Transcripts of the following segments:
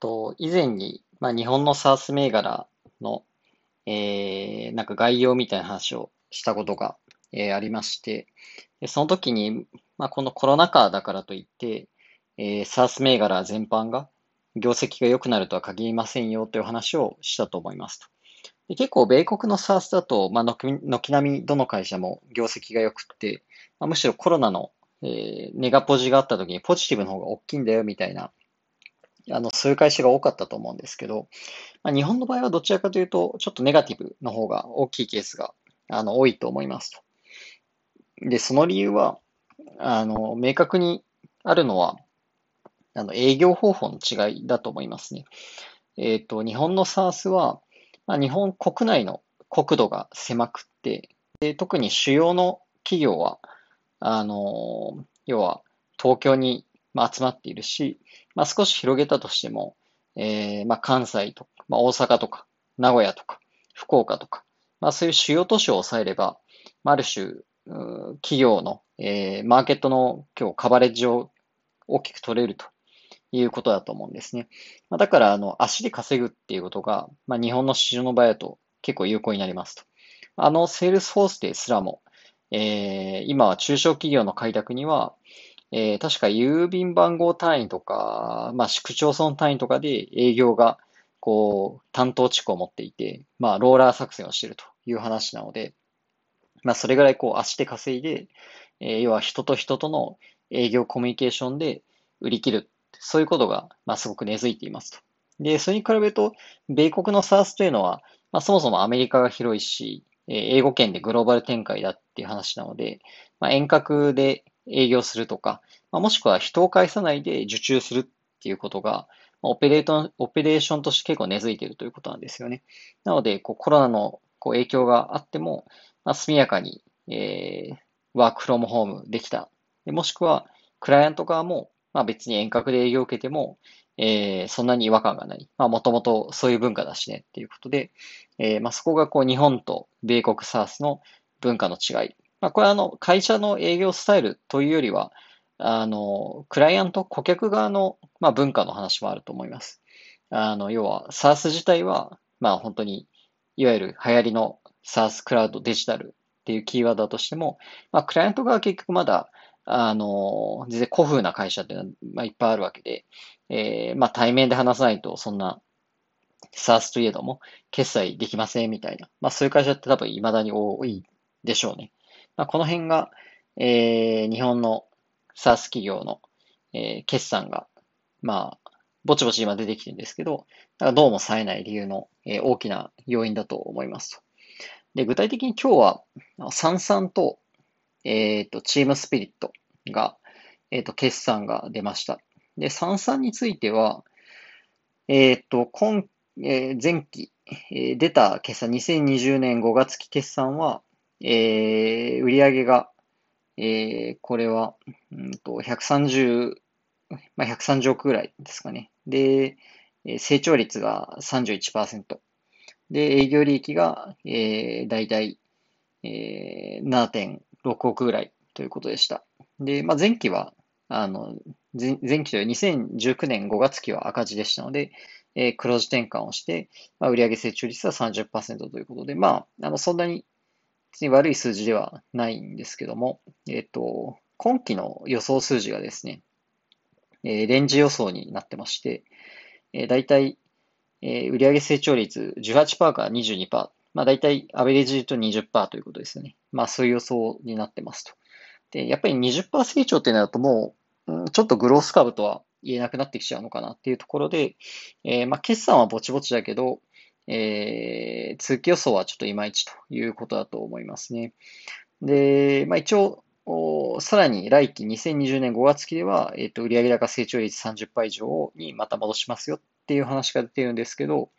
と、以前に、まあ、日本の SARS 銘柄の、えー、なんか概要みたいな話をしたことが、えー、ありまして、その時に、まあ、このコロナ禍だからといって、えー、SARS 銘柄全般が業績が良くなるとは限りませんよという話をしたと思いますと。で結構、米国の SARS だと、まあ、軒並みどの会社も業績が良くて、まあ、むしろコロナの、えー、ネガポジがあった時にポジティブの方が大きいんだよみたいなあの、そういう会社が多かったと思うんですけど、まあ、日本の場合はどちらかというと、ちょっとネガティブの方が大きいケースが、あの、多いと思いますと。で、その理由は、あの、明確にあるのは、あの、営業方法の違いだと思いますね。えっ、ー、と、日本の SARS は、まあ、日本国内の国土が狭くて、で特に主要の企業は、あの、要は東京にまあ、集まっているし、まあ、少し広げたとしても、えー、まあ、関西とか、まあ、大阪とか、名古屋とか、福岡とか、まあ、そういう主要都市を抑えれば、まあ、ある種、企業の、えー、マーケットの今日カバレッジを大きく取れるということだと思うんですね。まあ、だから、あの、足で稼ぐっていうことが、まあ、日本の市場の場合だと結構有効になりますと。あの、セールスフォースですらも、えー、今は中小企業の開拓には、えー、確か郵便番号単位とか、まあ、市区町村単位とかで営業が、こう、担当地区を持っていて、まあ、ローラー作戦をしているという話なので、まあ、それぐらいこう、足で稼いで、えー、要は人と人との営業コミュニケーションで売り切る。そういうことが、まあ、すごく根付いていますと。で、それに比べると、米国の SARS というのは、まあ、そもそもアメリカが広いし、えー、英語圏でグローバル展開だっていう話なので、まあ、遠隔で営業するとか、まあ、もしくは人を介さないで受注するっていうことが、オペレート、オペレーションとして結構根付いているということなんですよね。なので、こうコロナのこう影響があっても、まあ、速やかに、えー、ワークフロムホームできた。でもしくは、クライアント側も、まあ、別に遠隔で営業を受けても、えー、そんなに違和感がない。まあ、もともとそういう文化だしねっていうことで、えー、まあ、そこがこう日本と米国 SARS の文化の違いまあ、これはあの会社の営業スタイルというよりは、あの、クライアント、顧客側の、まあ、文化の話もあると思います。あの、要は SARS 自体は、まあ本当に、いわゆる流行りの SARS クラウドデジタルっていうキーワードだとしても、まあ、クライアント側は結局まだ、あの、全然古風な会社っていうのは、まあ、いっぱいあるわけで、えー、まあ対面で話さないとそんな SARS といえども、決済できませんみたいな、まあそういう会社って多分未だに多いでしょうね。まあ、この辺が、えー、日本の SARS 企業の、えー、決算が、まあ、ぼちぼち今出てきてるんですけど、だからどうも冴えない理由の、えー、大きな要因だと思いますと。で、具体的に今日は、サンサンと、えっ、ー、と、チームスピリットが、えっ、ー、と、決算が出ました。で、サンサンについては、えっ、ー、と、今、え前期、え出た決算、2020年5月期決算は、えー、売上が、えー、これは、うんと、130、まあ、130億ぐらいですかね。で、成長率が31%。で、営業利益が、えー、だいたい、えー、7.6億ぐらいということでした。で、まあ、前期は、あの、前前期という2019年5月期は赤字でしたので、えー、黒字転換をして、まあ、売上成長率は30%ということで、まあ、あの、そんなにに悪い数字ではないんですけども、えっ、と、今期の予想数字がですね、えー、レンジ予想になってまして、えー、大体、えー、売上成長率18%から22%。まあ大体アベレージと20%ということですよね。まあそういう予想になってますと。で、やっぱり20%成長っていうのだともう、ちょっとグロース株とは言えなくなってきちゃうのかなっていうところで、えー、まあ決算はぼちぼちだけど、えー、通期予想はちょっといまいちということだと思いますね。で、まあ、一応、さらに来期2020年5月期では、えっ、ー、と、売上高成長率30%以上にまた戻しますよっていう話が出てるんですけど、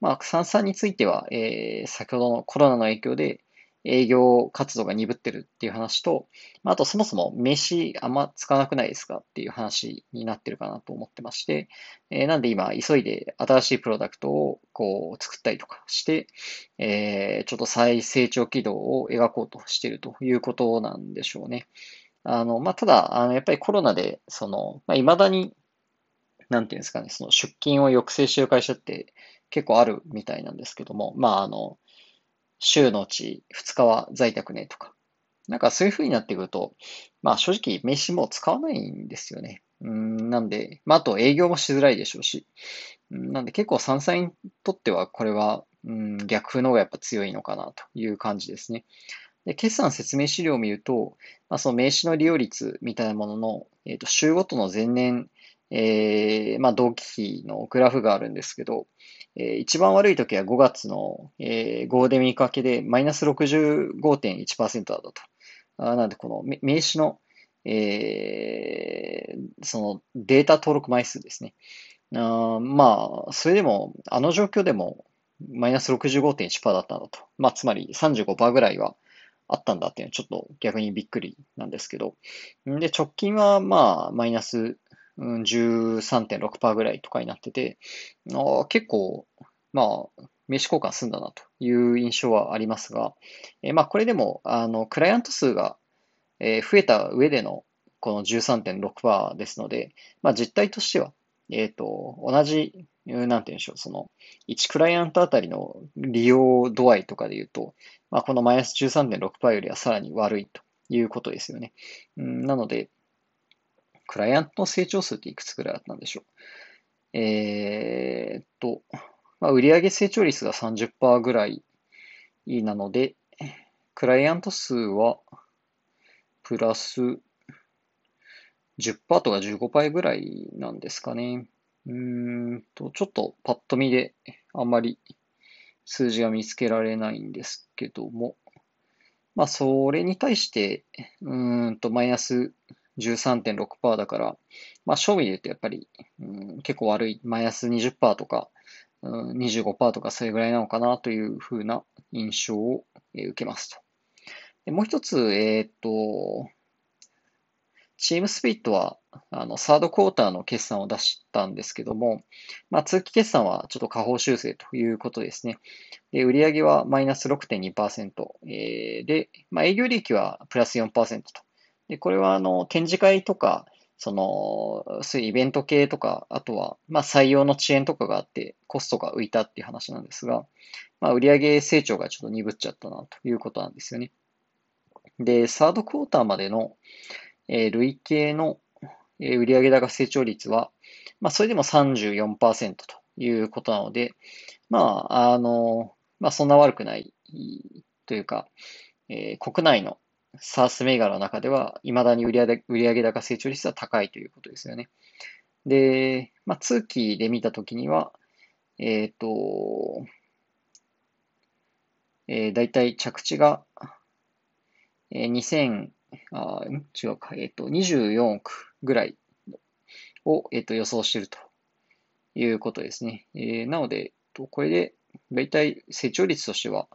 まあ、三々については、えー、先ほどのコロナの影響で、営業活動が鈍ってるっていう話と、あとそもそも名刺あんま使わなくないですかっていう話になってるかなと思ってまして、えー、なんで今急いで新しいプロダクトをこう作ったりとかして、えー、ちょっと再成長軌道を描こうとしてるということなんでしょうね。あの、まあ、ただ、あの、やっぱりコロナで、その、まあ、未だに、なんていうんですかね、その出勤を抑制してる会社って結構あるみたいなんですけども、まあ、あの、週のうち2日は在宅ねとか、なんかそういう風になってくると、まあ正直名刺も使わないんですよね。うん、なんで、まああと営業もしづらいでしょうし、んなんで結構サンサイにとってはこれは、うん、逆風の方がやっぱ強いのかなという感じですね。で、決算説明資料を見ると、まあ、その名刺の利用率みたいなものの、えっ、ー、と、週ごとの前年、えー、まあ、同期比のグラフがあるんですけど、えー、一番悪い時は5月の、えー、ゴールデンウィーク明けでマイナス65.1%だったと。あなので、この名刺の、えー、そのデータ登録枚数ですね。あまあ、それでも、あの状況でも、マイナス65.1%だったんだと。まあ、つまり35%ぐらいはあったんだっていうのはちょっと逆にびっくりなんですけど。で、直近はまあ、マイナス13.6%ぐらいとかになってて、あ結構、まあ、名刺交換済んだなという印象はありますが、えまあ、これでも、あの、クライアント数が、え増えた上でのこの13.6%ですので、まあ、実態としては、えっ、ー、と、同じ、なんて言うんでしょう、その、1クライアントあたりの利用度合いとかで言うと、まあ、このマイナス13.6%よりはさらに悪いということですよね。うん、なので、クライアントの成長数っていくつくらいあったんでしょう？えー、っと、まあ、売上成長率が30%ぐらいなので、クライアント数はプラス10%とか15%ぐらいなんですかね。うんと、ちょっとパッと見であんまり数字が見つけられないんですけども、まあ、それに対して、うんと、マイナス13.6%だから、まあ、賞味で言うとやっぱり、うん、結構悪い、マイナス20%とか、うん、25%とかそれぐらいなのかなというふうな印象を受けますと。でもう一つ、えっ、と、チームスピットは、あの、サードクォーターの決算を出したんですけども、まあ、通期決算はちょっと下方修正ということですね。で、売上はマイナス6.2%、えー、で、まあ、営業利益はプラス4%と。で、これは、あの、展示会とか、その、そういうイベント系とか、あとは、まあ、採用の遅延とかがあって、コストが浮いたっていう話なんですが、まあ、売上成長がちょっと鈍っちゃったなということなんですよね。で、サードクォーターまでの、え、累計の、え売上高成長率は、まあ、それでも34%ということなので、まあ、あの、まあ、そんな悪くないというか、えー、国内の SARS 銘柄の中では、未だに売上売上高成長率は高いということですよね。で、まあ、通期で見たときには、えっ、ー、と、えー、だいたい着地が、えー、2000、あ違うか、えっ、ー、と、24億ぐらいを、えっ、ー、と、予想しているということですね。えー、なので、これで、だいたい成長率としては、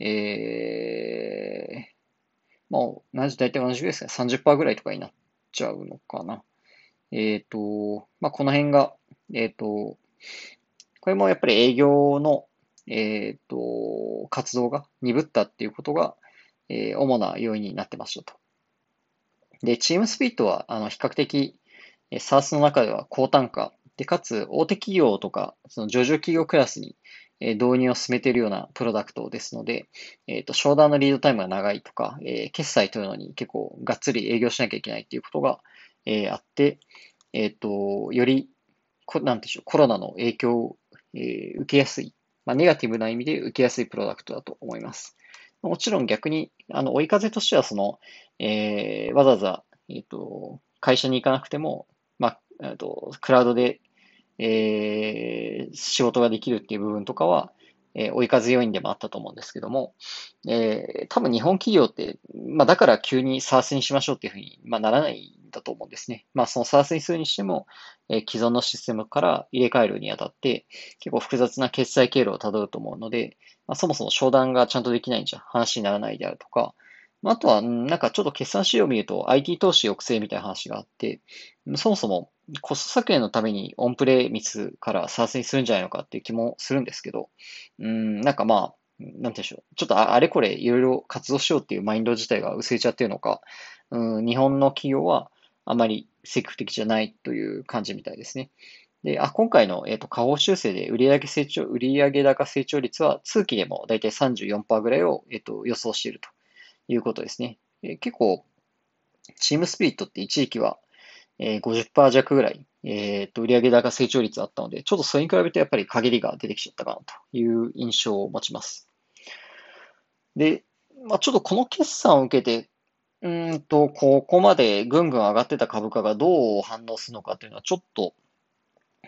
えー、もう、同じ、大体同じですね。30%ぐらいとかになっちゃうのかな。えっ、ー、と、まあ、この辺が、えっ、ー、と、これもやっぱり営業の、えっ、ー、と、活動が鈍ったっていうことが、えー、主な要因になってますよと。で、チームスピートは、あの、比較的、SARS の中では高単価で、かつ大手企業とか、その上場企業クラスにえ導入を進めているようなプロダクトですので、えっ、ー、と、商談のリードタイムが長いとか、え、決済というのに結構がっつり営業しなきゃいけないっていうことが、え、あって、えっ、と、より、なんでしょう、コロナの影響を、え受けやすい、まあ、ネガティブな意味で受けやすいプロダクトだと思います。もちろん逆に、あの、追い風としては、その、えわざわざ、えっ、と、会社に行かなくても、まあ、えっと、クラウドでえー、仕事ができるっていう部分とかは、えー、追い風要因でもあったと思うんですけども、えー、多分日本企業って、まあだから急に SARS にしましょうっていうふうに、まあ、ならないんだと思うんですね。まあその SARS にするにしても、えー、既存のシステムから入れ替えるにあたって、結構複雑な決済経路をたどると思うので、まあ、そもそも商談がちゃんとできないんじゃ話にならないであるとか、まああとは、なんかちょっと決算資料を見ると IT 投資抑制みたいな話があって、そもそもコスト削減のためにオンプレ密からサースにするんじゃないのかっていう気もするんですけど、うん、なんかまあ、なんてでしょう。ちょっとあれこれいろいろ活動しようっていうマインド自体が薄れちゃってるのか、うん、日本の企業はあまり積極的じゃないという感じみたいですね。で、あ、今回の、えっ、と、下方修正で売上成長、売上高成長率は通期でもだいたい34%ぐらいを、えっ、と、予想しているということですね。えー結構、チームスピリットって一時期は、えー、50%弱ぐらい、えっ、と、売上高成長率あったので、ちょっとそれに比べるとやっぱり陰りが出てきちゃったかなという印象を持ちます。で、まあ、ちょっとこの決算を受けて、うんと、ここまでぐんぐん上がってた株価がどう反応するのかというのはちょっと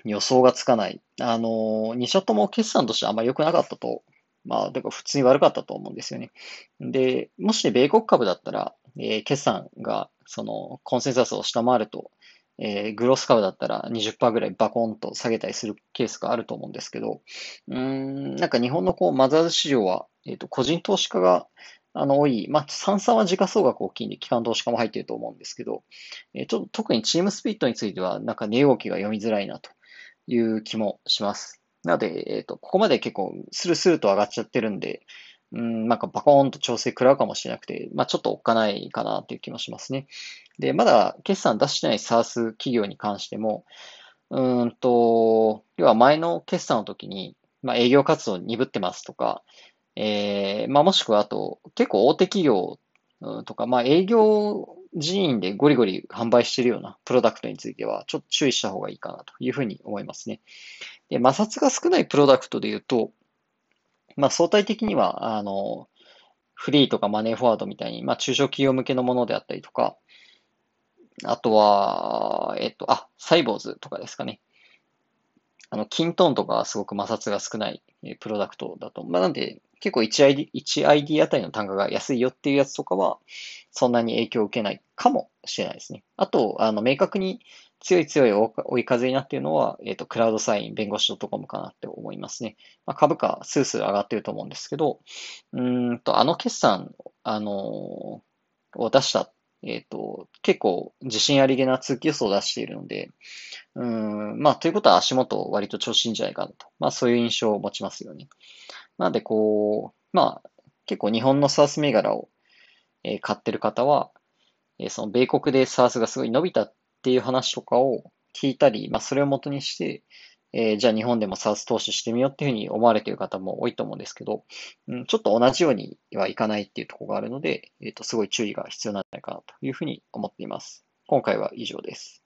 予想がつかない。あの、2社とも決算としてあんまり良くなかったと、まあ、だから普通に悪かったと思うんですよね。で、もし米国株だったら、えー決算がそのコンセンサスを下回ると、えーグロス株だったら20%ぐらいバコンと下げたりするケースがあると思うんですけど、うん、なんか日本のこうマザーズ市場は、えっと、個人投資家があの多い、まあ、三々は時価総額大きいんで、機関投資家も入っていると思うんですけど、えーちょっと特にチームスピリットについては、なんか値動きが読みづらいなという気もします。なので、えっと、ここまで結構スルスルと上がっちゃってるんで、うん、なんかバコーンと調整食らうかもしれなくて、まあちょっとおっかないかなっていう気もしますね。で、まだ決算出してない SaaS 企業に関しても、うんと、要は前の決算の時に、まあ営業活動鈍ってますとか、えー、まあもしくはあと、結構大手企業とか、まあ営業人員でゴリゴリ販売しているようなプロダクトについては、ちょっと注意した方がいいかなというふうに思いますね。で、摩擦が少ないプロダクトで言うと、まあ相対的には、あの、フリーとかマネーフォワードみたいに、まあ中小企業向けのものであったりとか、あとは、えっと、あ、サイボーズとかですかね。あの、キントーンとかすごく摩擦が少ないプロダクトだと。まあなんで、結構 1ID、1ID あたりの単価が安いよっていうやつとかは、そんなに影響を受けないかもしれないですね。あと、あの、明確に強い強い追い風になっているのは、えっと、クラウドサイン、弁護士 .com かなって思いますね。まあ、株価、スースー上がってると思うんですけど、うんと、あの決算、あのーを出した、えっと、結構自信ありげな通期予想を出しているので、うん、まあ、ということは足元割と調子いいんじゃないかなと。まあ、そういう印象を持ちますよね。なので、こう、まあ、結構日本の SaaS 銘柄を、え買ってる方は、えその米国で SARS がすごい伸びたっていう話とかを聞いたり、まあ、それを元にして、えーじゃあ日本でも SARS 投資してみようっていうふうに思われている方も多いと思うんですけど、うん、ちょっと同じようにはいかないっていうところがあるので、えっと、すごい注意が必要なんじゃないかなというふうに思っています。今回は以上です。